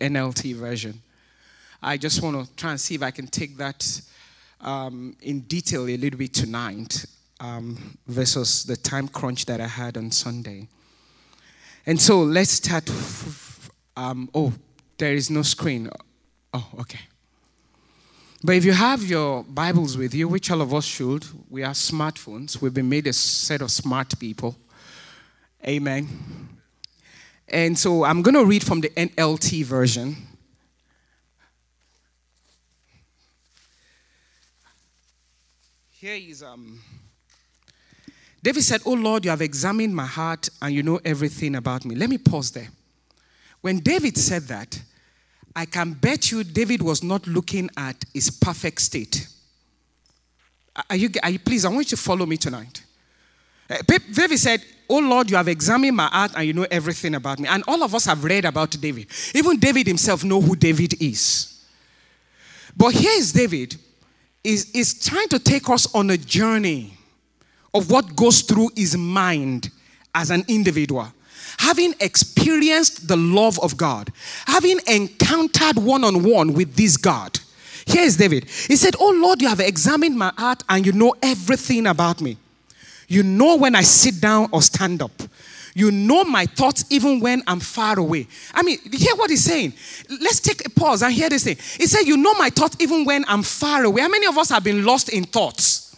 NLT version. I just want to try and see if I can take that um, in detail a little bit tonight um, versus the time crunch that I had on Sunday. And so let's start. Um, oh, there is no screen. Oh, okay. But if you have your Bibles with you, which all of us should, we have smartphones. We've been made a set of smart people. Amen. And so I'm going to read from the NLT version. Here is um, David said, Oh Lord, you have examined my heart and you know everything about me. Let me pause there. When David said that, I can bet you David was not looking at his perfect state. Are you, are you please, I want you to follow me tonight. Uh, David said, Oh Lord, you have examined my heart and you know everything about me. And all of us have read about David. Even David himself know who David is. But here is David is, is trying to take us on a journey of what goes through his mind as an individual. Having experienced the love of God, having encountered one on one with this God. Here is David. He said, Oh Lord, you have examined my heart and you know everything about me. You know when I sit down or stand up. You know my thoughts even when I'm far away. I mean, hear what he's saying. Let's take a pause and hear this thing. He said, You know my thoughts even when I'm far away. How many of us have been lost in thoughts?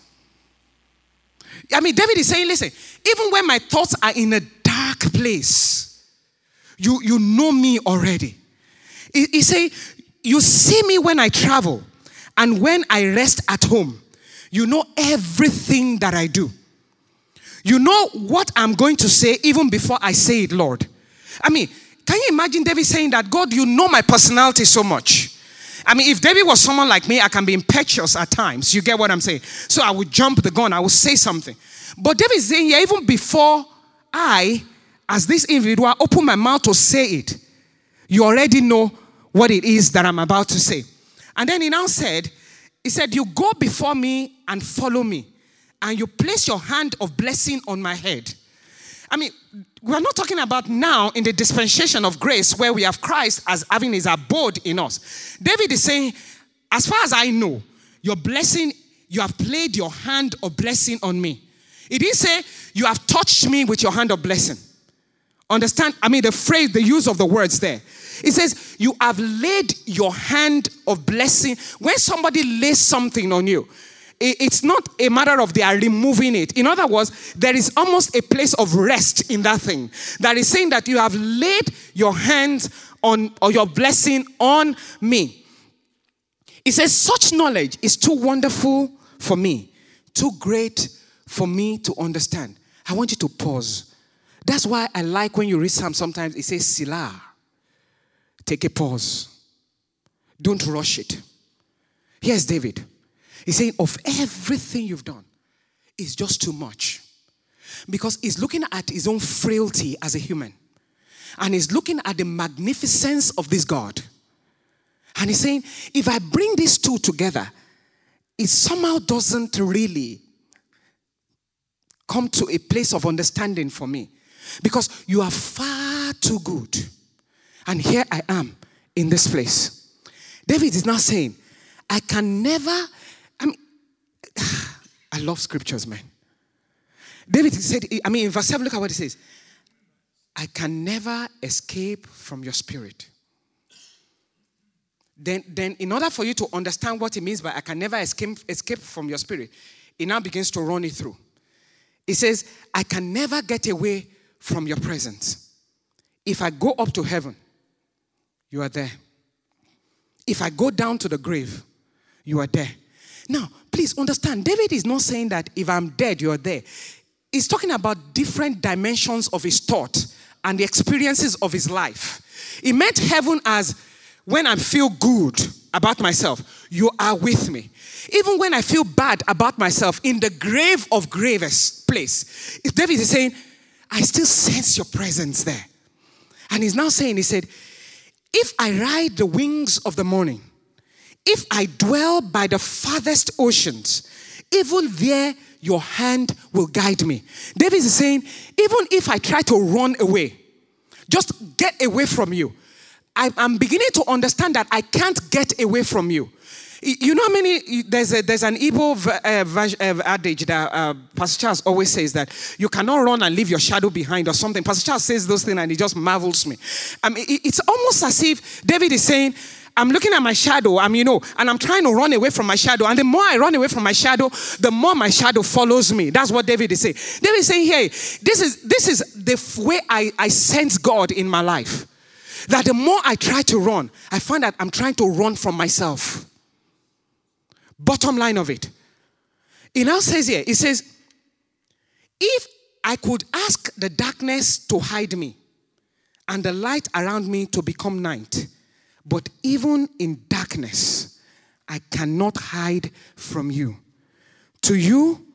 I mean, David is saying, Listen, even when my thoughts are in a dark place, you, you know me already. He, he say, You see me when I travel and when I rest at home. You know everything that I do. You know what I'm going to say even before I say it, Lord. I mean, can you imagine David saying that, God, you know my personality so much? I mean, if David was someone like me, I can be impetuous at times. You get what I'm saying? So I would jump the gun, I would say something. But David is saying, yeah, even before I, as this individual, open my mouth to say it, you already know what it is that I'm about to say. And then he now said, he said, You go before me and follow me and you place your hand of blessing on my head. I mean, we're not talking about now in the dispensation of grace where we have Christ as having his abode in us. David is saying, as far as I know, your blessing, you have played your hand of blessing on me. It didn't say, you have touched me with your hand of blessing. Understand? I mean, the phrase, the use of the words there. It says, you have laid your hand of blessing. When somebody lays something on you, it's not a matter of they are removing it. In other words, there is almost a place of rest in that thing. That is saying that you have laid your hands on or your blessing on me. It says, such knowledge is too wonderful for me, too great for me to understand. I want you to pause. That's why I like when you read Psalm sometimes it says Selah. Take a pause. Don't rush it. Here's David. He's saying, of everything you've done, it's just too much. Because he's looking at his own frailty as a human. And he's looking at the magnificence of this God. And he's saying, if I bring these two together, it somehow doesn't really come to a place of understanding for me. Because you are far too good. And here I am in this place. David is now saying, I can never I love scriptures, man. David said, I mean, in verse 7, look at what he says. I can never escape from your spirit. Then, then, in order for you to understand what it means by I can never escape, escape from your spirit, it now begins to run it through. It says, I can never get away from your presence. If I go up to heaven, you are there. If I go down to the grave, you are there. Now, please understand, David is not saying that if I'm dead, you're there. He's talking about different dimensions of his thought and the experiences of his life. He meant heaven as when I feel good about myself, you are with me. Even when I feel bad about myself, in the grave of gravest place, David is saying, I still sense your presence there. And he's now saying, He said, If I ride the wings of the morning, if I dwell by the farthest oceans, even there your hand will guide me. David is saying, even if I try to run away, just get away from you, I, am beginning to understand that I can't get away from you. You know how many, there's, a, there's an Igbo uh, adage that uh, Pastor Charles always says that you cannot run and leave your shadow behind or something. Pastor Charles says those things and it just marvels me. I mean, it's almost as if David is saying, I'm looking at my shadow, I'm, you know, and I'm trying to run away from my shadow. And the more I run away from my shadow, the more my shadow follows me. That's what David is saying. David is saying, hey, this is, this is the way I, I sense God in my life. That the more I try to run, I find that I'm trying to run from myself. Bottom line of it. It now says here, it says, if I could ask the darkness to hide me and the light around me to become night, but even in darkness, I cannot hide from you. To you,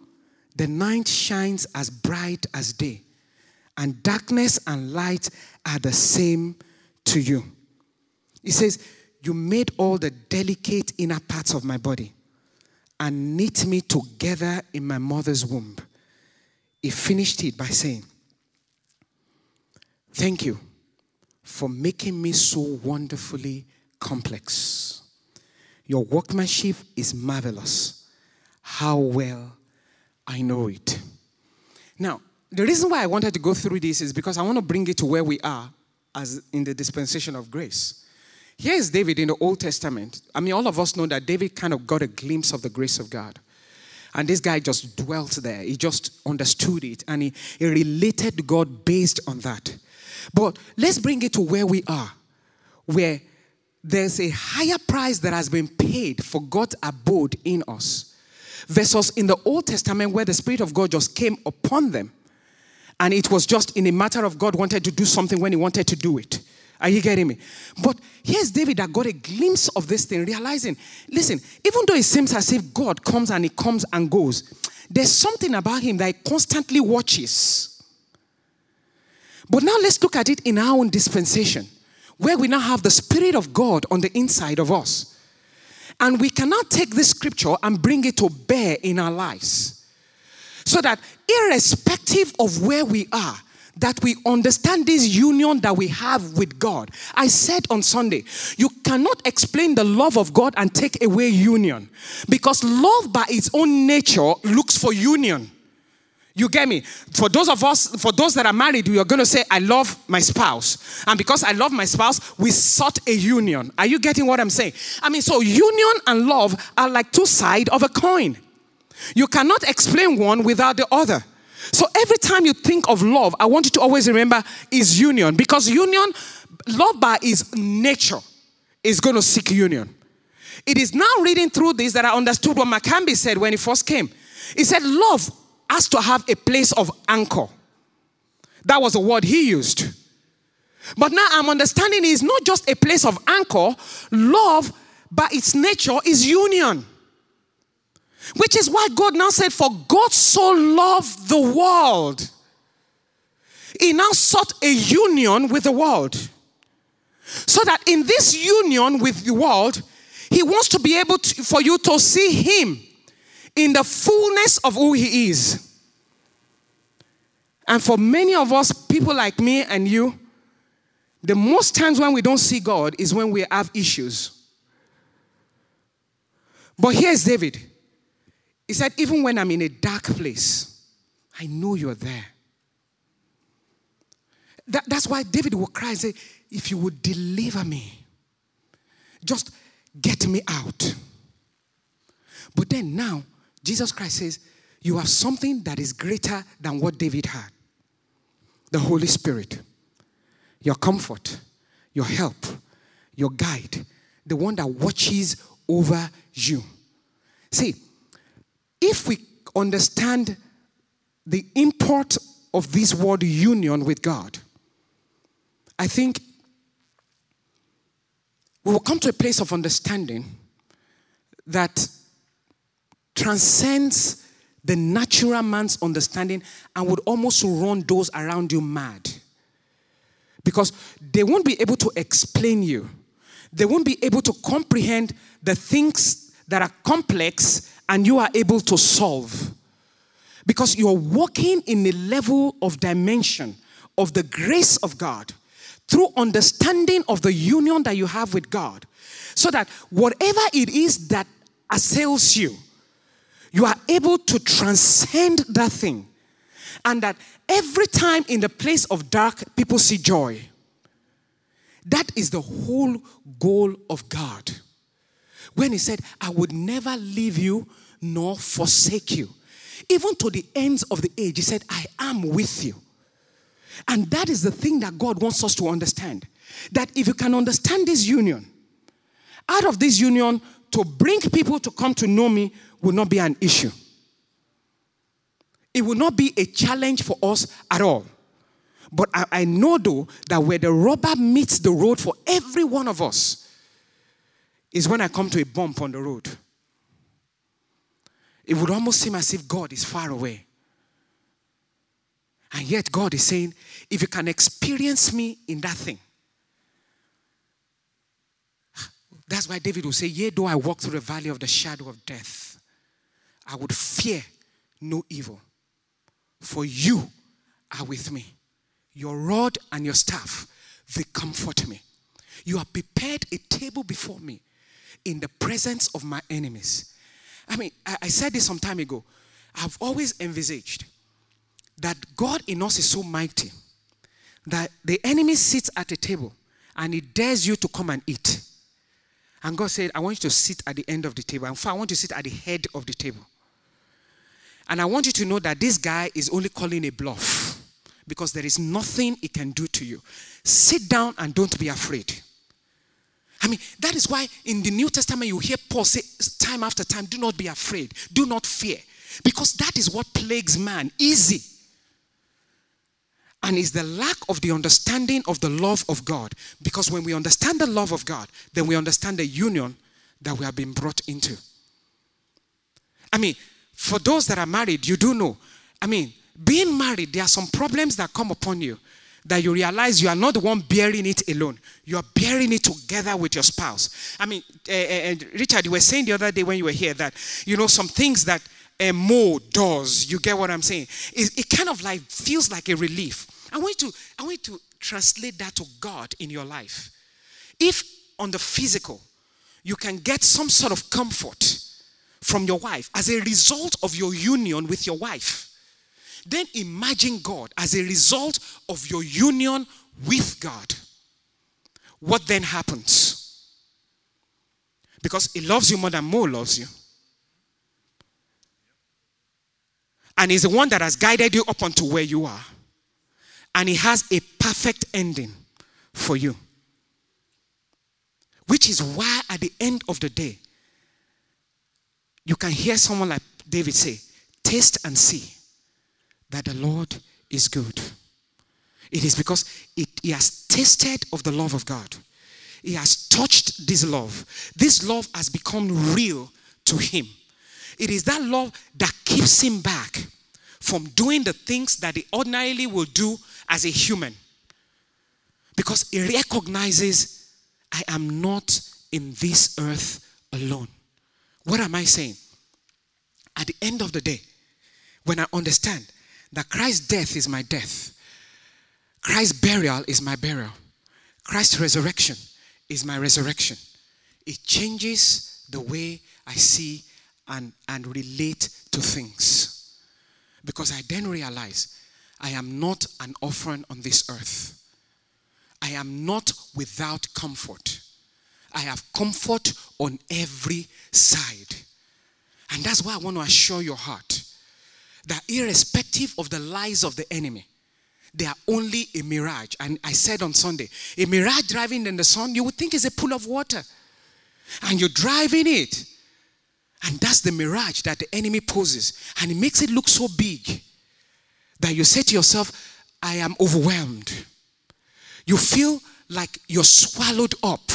the night shines as bright as day, and darkness and light are the same to you. He says, You made all the delicate inner parts of my body and knit me together in my mother's womb. He finished it by saying, Thank you for making me so wonderfully complex. Your workmanship is marvelous. How well I know it. Now, the reason why I wanted to go through this is because I want to bring it to where we are as in the dispensation of grace. Here is David in the Old Testament. I mean, all of us know that David kind of got a glimpse of the grace of God. And this guy just dwelt there. He just understood it and he, he related to God based on that. But let's bring it to where we are, where there's a higher price that has been paid for God's abode in us, versus in the Old Testament where the Spirit of God just came upon them. And it was just in a matter of God wanted to do something when He wanted to do it. Are you getting me? But here's David that got a glimpse of this thing, realizing, listen, even though it seems as if God comes and he comes and goes, there's something about him that he constantly watches. But now let's look at it in our own dispensation, where we now have the Spirit of God on the inside of us. And we cannot take this scripture and bring it to bear in our lives. So that irrespective of where we are, that we understand this union that we have with God. I said on Sunday, you cannot explain the love of God and take away union because love by its own nature looks for union. You get me? For those of us, for those that are married, we are going to say, I love my spouse. And because I love my spouse, we sought a union. Are you getting what I'm saying? I mean, so union and love are like two sides of a coin. You cannot explain one without the other. So every time you think of love, I want you to always remember is union because union, love by its nature, is going to seek union. It is now reading through this that I understood what Macambi said when he first came. He said, Love has to have a place of anchor. That was the word he used. But now I'm understanding it's not just a place of anchor, love by its nature is union. Which is why God now said, For God so loved the world. He now sought a union with the world. So that in this union with the world, He wants to be able to, for you to see Him in the fullness of who He is. And for many of us, people like me and you, the most times when we don't see God is when we have issues. But here's David. He said, Even when I'm in a dark place, I know you're there. That, that's why David will cry and say, If you would deliver me, just get me out. But then now, Jesus Christ says, You have something that is greater than what David had the Holy Spirit, your comfort, your help, your guide, the one that watches over you. See, if we understand the import of this word union with God, I think we will come to a place of understanding that transcends the natural man's understanding and would almost run those around you mad. Because they won't be able to explain you, they won't be able to comprehend the things that are complex and you are able to solve. Because you're walking in a level of dimension of the grace of God through understanding of the union that you have with God, so that whatever it is that assails you, you are able to transcend that thing. And that every time in the place of dark, people see joy. That is the whole goal of God. When He said, I would never leave you nor forsake you. Even to the ends of the age, He said, I am with you. And that is the thing that God wants us to understand. That if you can understand this union, out of this union, to bring people to come to know me will not be an issue. It will not be a challenge for us at all. But I, I know, though, that where the rubber meets the road for every one of us is when I come to a bump on the road. It would almost seem as if God is far away. And yet, God is saying, if you can experience me in that thing, that's why David will say, Yea, though I walk through the valley of the shadow of death, I would fear no evil, for you are with me. Your rod and your staff, they comfort me. You have prepared a table before me in the presence of my enemies. I mean, I, I said this some time ago. I've always envisaged that God in us is so mighty that the enemy sits at a table and he dares you to come and eat. And God said, I want you to sit at the end of the table. In fact, I want you to sit at the head of the table. And I want you to know that this guy is only calling a bluff because there is nothing he can do to you. Sit down and don't be afraid. I mean, that is why in the New Testament you hear Paul say time after time, do not be afraid, do not fear. Because that is what plagues man. Easy and is the lack of the understanding of the love of God. Because when we understand the love of God, then we understand the union that we have been brought into. I mean, for those that are married, you do know. I mean, being married, there are some problems that come upon you that you realize you are not the one bearing it alone. You are bearing it together with your spouse. I mean, uh, Richard, you were saying the other day when you were here that, you know, some things that a Mo does, you get what I'm saying? It, it kind of like feels like a relief. I want to, I want you to translate that to God in your life. If on the physical, you can get some sort of comfort from your wife as a result of your union with your wife, then imagine God as a result of your union with God. What then happens? Because He loves you more than Mo loves you. And He's the one that has guided you up onto where you are and He has a perfect ending for you. Which is why, at the end of the day, you can hear someone like David say, Taste and see that the Lord is good. It is because it, he has tasted of the love of God. He has touched this love. This love has become real to him. It is that love that keeps him back from doing the things that he ordinarily will do as a human. Because he recognizes, I am not in this earth alone. What am I saying? At the end of the day, when I understand that Christ's death is my death, Christ's burial is my burial, Christ's resurrection is my resurrection, it changes the way I see and, and relate to things. Because I then realize I am not an offering on this earth. I am not without comfort. I have comfort on every side. And that's why I want to assure your heart that irrespective of the lies of the enemy, they are only a mirage. And I said on Sunday, a mirage driving in the sun, you would think is a pool of water. And you're driving it. And that's the mirage that the enemy poses. And it makes it look so big that you say to yourself, I am overwhelmed. You feel like you're swallowed up.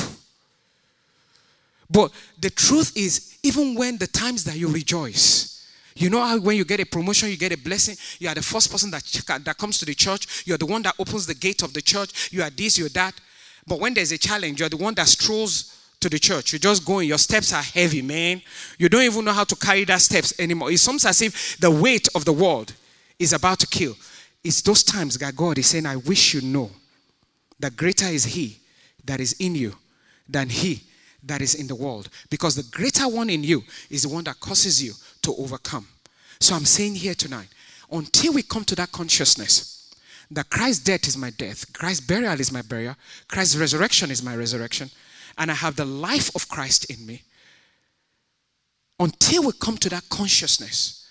But the truth is, even when the times that you rejoice, you know how when you get a promotion, you get a blessing, you are the first person that, that comes to the church, you're the one that opens the gate of the church, you are this, you're that. But when there's a challenge, you're the one that strolls to the church. You're just going, your steps are heavy, man. You don't even know how to carry that steps anymore. It's almost as if the weight of the world is about to kill. It's those times that God is saying, I wish you know that greater is he that is in you than he that is in the world. Because the greater one in you is the one that causes you to overcome. So I'm saying here tonight, until we come to that consciousness that Christ's death is my death, Christ's burial is my burial, Christ's resurrection is my resurrection, and I have the life of Christ in me, until we come to that consciousness,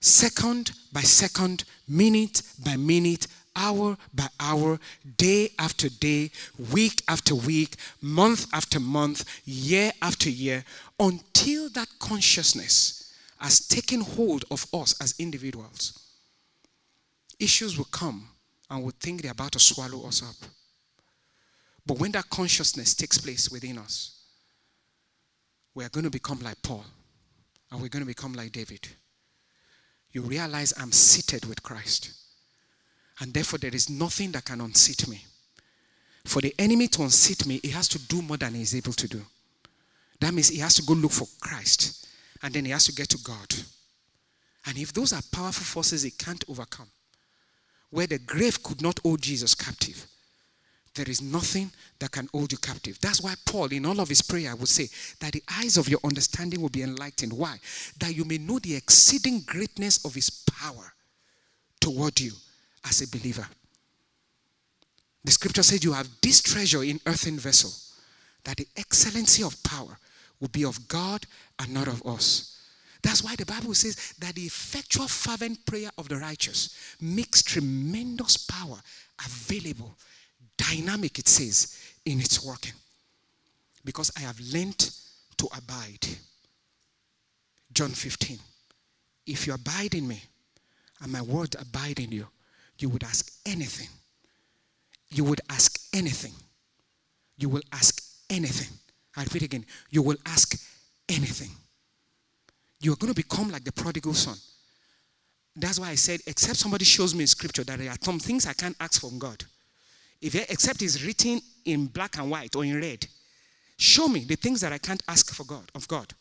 second by second, minute by minute, hour by hour, day after day, week after week, month after month, year after year, until that consciousness has taken hold of us as individuals. Issues will come and we think they're about to swallow us up. But when that consciousness takes place within us, we are going to become like Paul and we're going to become like David. You realize I'm seated with Christ. And therefore, there is nothing that can unseat me. For the enemy to unseat me, he has to do more than he's able to do. That means he has to go look for Christ. And then he has to get to God. And if those are powerful forces he can't overcome, where the grave could not hold Jesus captive, there is nothing that can hold you captive. That's why Paul, in all of his prayer, would say that the eyes of your understanding will be enlightened. Why? That you may know the exceeding greatness of his power toward you as a believer. The scripture says you have this treasure in earthen vessel, that the excellency of power will be of God and not of us. That's why the Bible says that the effectual fervent prayer of the righteous makes tremendous power available, dynamic, it says, in its working. Because I have learned to abide. John 15. If you abide in me and my word abide in you, you would ask anything. You would ask anything. You will ask anything. I repeat again. You will ask anything. You're going to become like the prodigal son. That's why I said, except somebody shows me in scripture that there are some things I can't ask from God. If except it's written in black and white or in red, show me the things that I can't ask for God of God.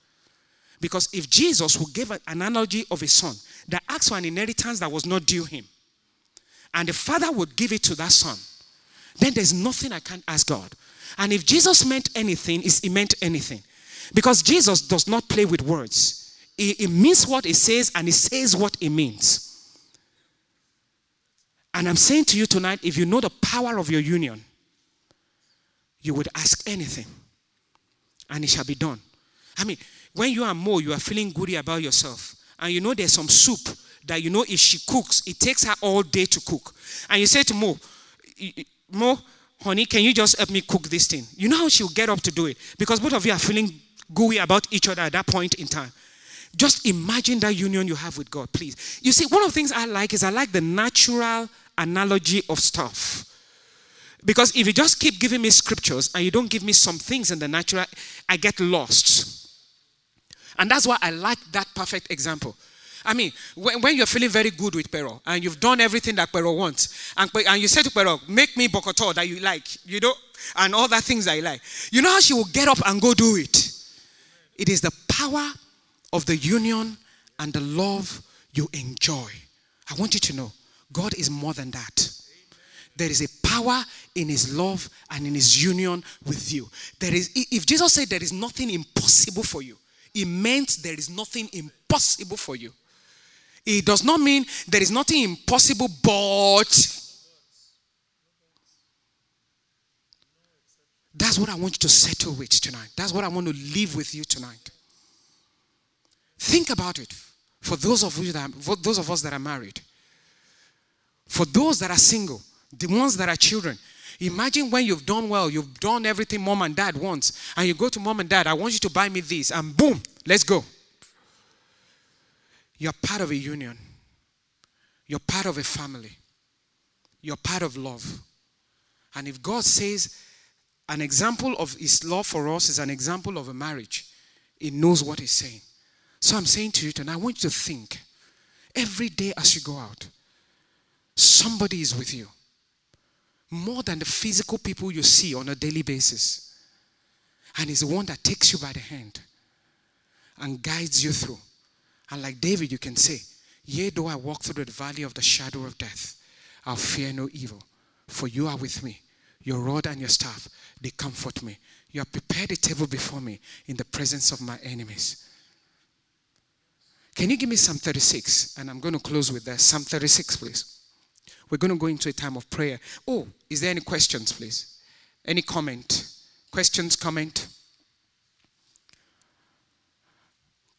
Because if Jesus who gave an analogy of a son that asked for an inheritance that was not due him, and the father would give it to that son, then there's nothing I can't ask God. And if Jesus meant anything, he meant anything. Because Jesus does not play with words. It, means what it says and it says what it means. And I'm saying to you tonight, if you know the power of your union, you would ask anything and it shall be done. I mean, when you are more, you are feeling goody about yourself, and you know there's some soup that you know if she cooks, it takes her all day to cook. And you say to Mo, Mo, honey, can you just help me cook this thing? You know how she'll get up to do it because both of you are feeling gooey about each other at that point in time. Just imagine that union you have with God, please. You see, one of the things I like is I like the natural analogy of stuff. Because if you just keep giving me scriptures and you don't give me some things in the natural, I get lost. And that's why I like that perfect example. I mean, when, when, you're feeling very good with Pero and you've done everything that Pero wants, and, and you say to Pero, make me bokoto that you like, you know, and all the things you like, you know how she will get up and go do it? It is the power of the union and the love you enjoy. I want you to know God is more than that. There is a power in his love and in his union with you. There is if Jesus said there is nothing impossible for you, it meant there is nothing impossible for you. It does not mean there is nothing impossible, but that's what I want you to settle with tonight. That's what I want to live with you tonight. Think about it. For those of you that for those of us that are married, for those that are single, the ones that are children, Imagine when you've done well, you've done everything mom and dad wants, and you go to mom and dad, I want you to buy me this, and boom, let's go. You're part of a union. You're part of a family. You're part of love. And if God says an example of His love for us is an example of a marriage, He knows what He's saying. So I'm saying to you tonight, I want you to think every day as you go out, somebody is with you. More than the physical people you see on a daily basis. And He's the one that takes you by the hand and guides you through. And like David, you can say, Yea, though I walk through the valley of the shadow of death, I'll fear no evil, for you are with me. Your rod and your staff, they comfort me. You have prepared a table before me in the presence of my enemies. Can you give me Psalm 36? And I'm going to close with that. Psalm 36, please. We're going to go into a time of prayer. Oh, is there any questions, please? Any comment? Questions, comment?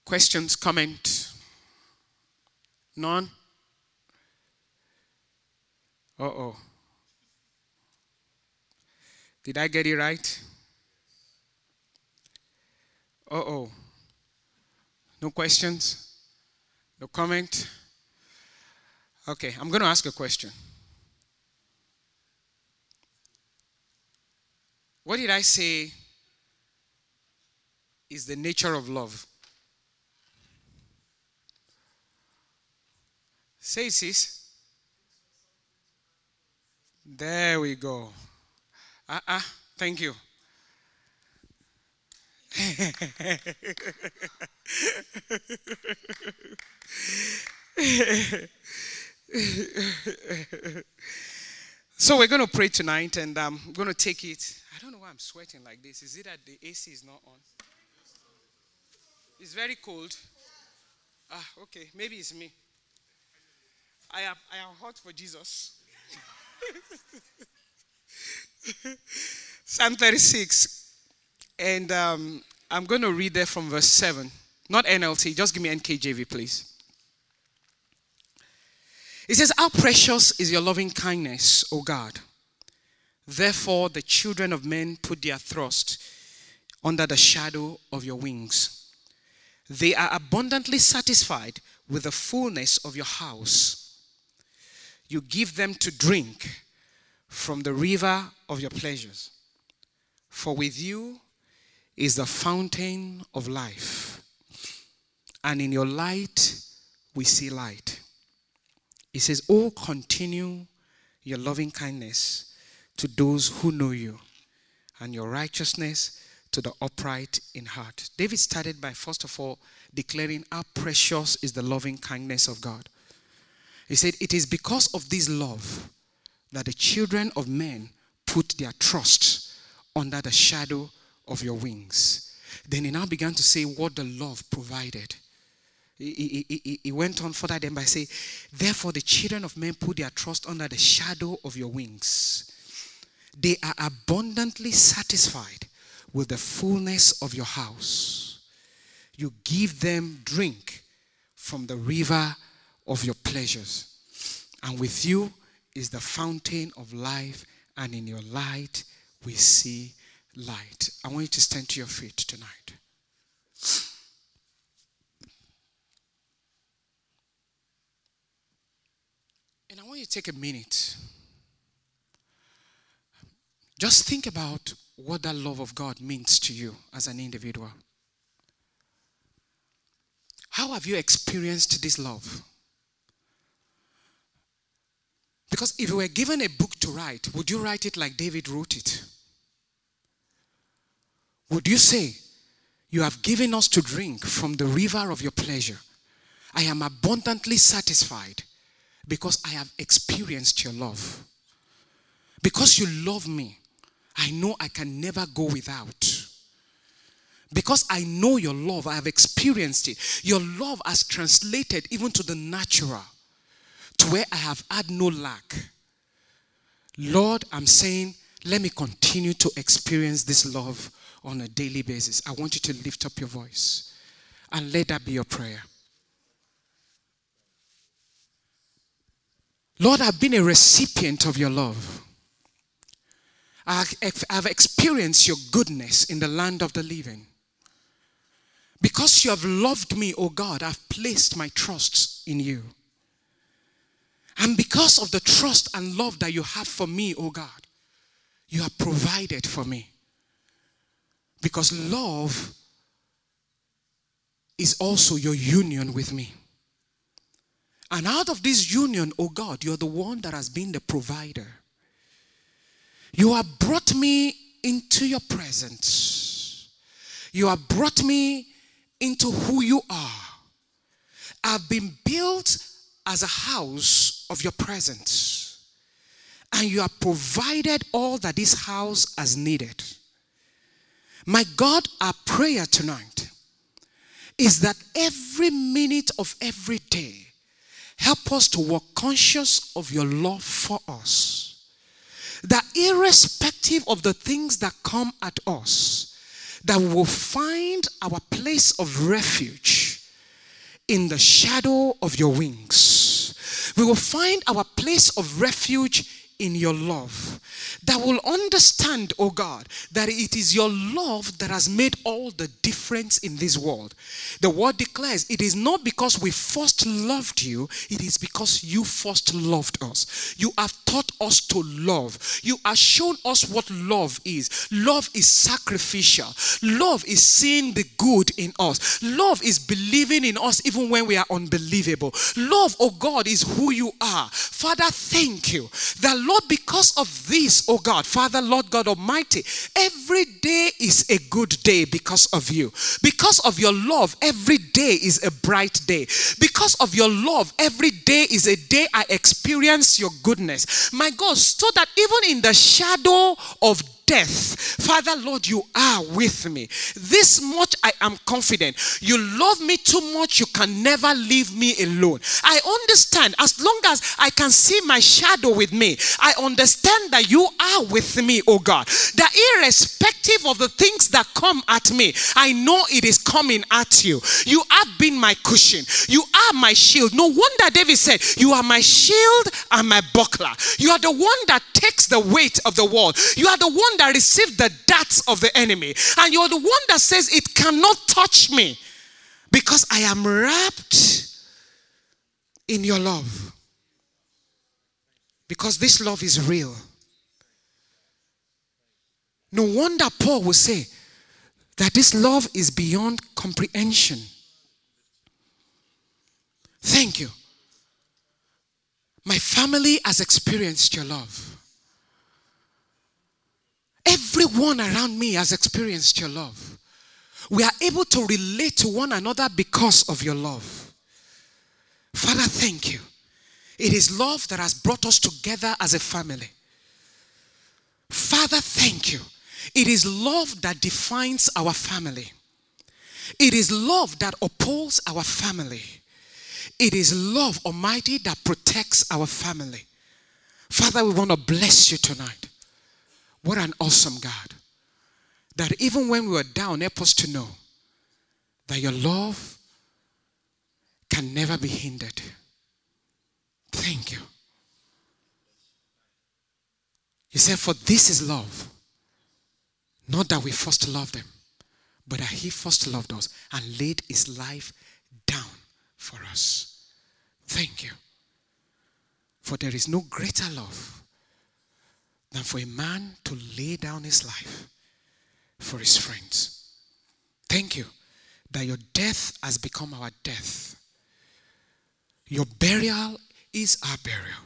Questions, comment? None? Uh oh. Did I get it right? Uh oh. No questions? No comment? Okay, I'm going to ask a question. What did I say is the nature of love? Say, sis. There we go. Ah, uh, thank you. so we're going to pray tonight and I'm going to take it. I don't know why I'm sweating like this. Is it that the AC is not on? It's very cold. Ah, okay. Maybe it's me. I am, I am hot for Jesus. Psalm 36. And um, I'm going to read there from verse 7. Not NLT, just give me NKJV, please. It says, How precious is your loving kindness, O God. Therefore, the children of men put their trust under the shadow of your wings. They are abundantly satisfied with the fullness of your house. You give them to drink from the river of your pleasures. For with you is the fountain of life, and in your light we see light. It says, Oh, continue your loving kindness to those who know you, and your righteousness to the upright in heart. David started by, first of all, declaring how precious is the loving kindness of God. He said, It is because of this love that the children of men put their trust under the shadow of your wings. Then he now began to say what the love provided. He, he, he, went on further then by saying, Therefore, the children of men put their trust under the shadow of your wings. They are abundantly satisfied with the fullness of your house. You give them drink from the river of your pleasures. And with you is the fountain of life, and in your light we see light. I want you to stand to your feet tonight. And I want you to take a minute. Just think about what that love of God means to you as an individual. How have you experienced this love? Because if you were given a book to write, would you write it like David wrote it? Would you say, You have given us to drink from the river of your pleasure? I am abundantly satisfied because I have experienced your love. Because you love me, I know I can never go without. Because I know your love, I have experienced it. Your love has translated even to the natural, to where I have had no lack. Lord, I'm saying, let me continue to experience this love on a daily basis. I want you to lift up your voice and let that be your prayer. Lord, I've been a recipient of your love. I've experienced your goodness in the land of the living. Because you have loved me, O oh God, I've placed my trust in you. And because of the trust and love that you have for me, oh God, you have provided for me. Because love is also your union with me. And out of this union, oh God, you're the one that has been the provider. You have brought me into your presence. You have brought me into who you are. I've been built as a house of your presence. and you have provided all that this house has needed. My God, our prayer tonight is that every minute of every day, help us to walk conscious of your love for us. That irrespective of the things that come at us, that we will find our place of refuge in the shadow of your wings. We will find our place of refuge in your love that will understand, oh God, that it is your love that has made all the difference in this world. The word declares it is not because we first loved you, it is because you first loved us. You have taught us to love. You have shown us what love is. Love is sacrificial. Love is seeing the good in us. Love is believing in us even when we are unbelievable. Love, oh God, is who you are. Father, thank you that Lord, because of this, oh God, Father, Lord God Almighty, every day is a good day because of you. Because of your love, every day is a bright day. Because of your love, every day is a day I experience your goodness. My God, so that even in the shadow of death, Father, Lord, you are with me. This much I am confident. You love me too much, you can never leave me alone. I understand as long as I can see my shadow with me, I understand that you are with me, oh God. That irrespective of the things that come at me, I know it is coming at you. You have been my cushion, you are my shield. No wonder David said, You are my shield and my buckler. You are the one that takes the weight of the world. You are the one that received the darts of the enemy. And you're the one that says, It cannot touch me because I am wrapped in your love. Because this love is real. No wonder Paul will say that this love is beyond comprehension. Thank you. My family has experienced your love. Everyone around me has experienced your love. We are able to relate to one another because of your love. Father, thank you. It is love that has brought us together as a family. Father, thank you. It is love that defines our family. It is love that upholds our family. It is love, Almighty, that protects our family. Father, we want to bless you tonight. What an awesome God. That even when we were down, help us to know that your love can never be hindered. Thank you. He said, For this is love. Not that we first loved him, but that he first loved us and laid his life down for us. Thank you. For there is no greater love than for a man to lay down his life for his friends. Thank you that your death has become our death. Your burial is our burial.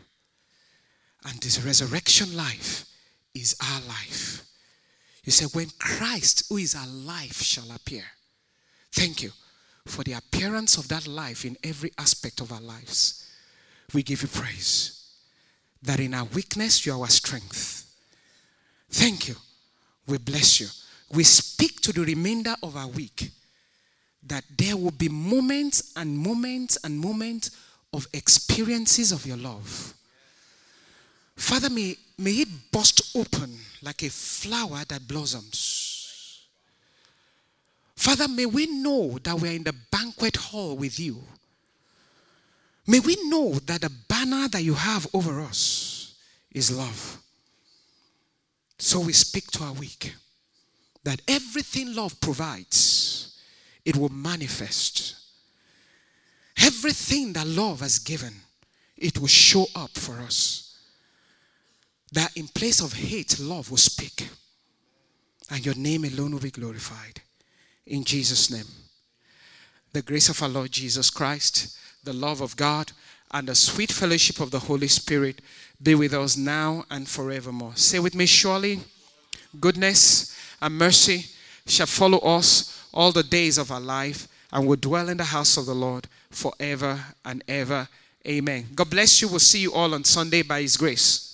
And this resurrection life is our life. You said, when Christ, who is our life, shall appear. Thank you for the appearance of that life in every aspect of our lives. We give you praise that in our weakness, you are our strength. Thank you. We bless you. We speak to the remainder of our week that there will be moments and moments and moments of experiences of your love. Father, may, may it burst open like a flower that blossoms. Father, may we know that we are in the banquet hall with you. May we know that the banner that you have over us is love. So we speak to our week that everything love provides, it will manifest. Everything that love has given, it will show up for us. That in place of hate, love will speak. And your name alone will be glorified. In Jesus' name. The grace of our Lord Jesus Christ the love of God, and the sweet fellowship of the Holy Spirit be with us now and forevermore. Say with me, surely goodness and mercy shall follow us all the days of our life, and will dwell in the house of the Lord forever and ever. Amen. God bless you. We'll see you all on Sunday by His grace.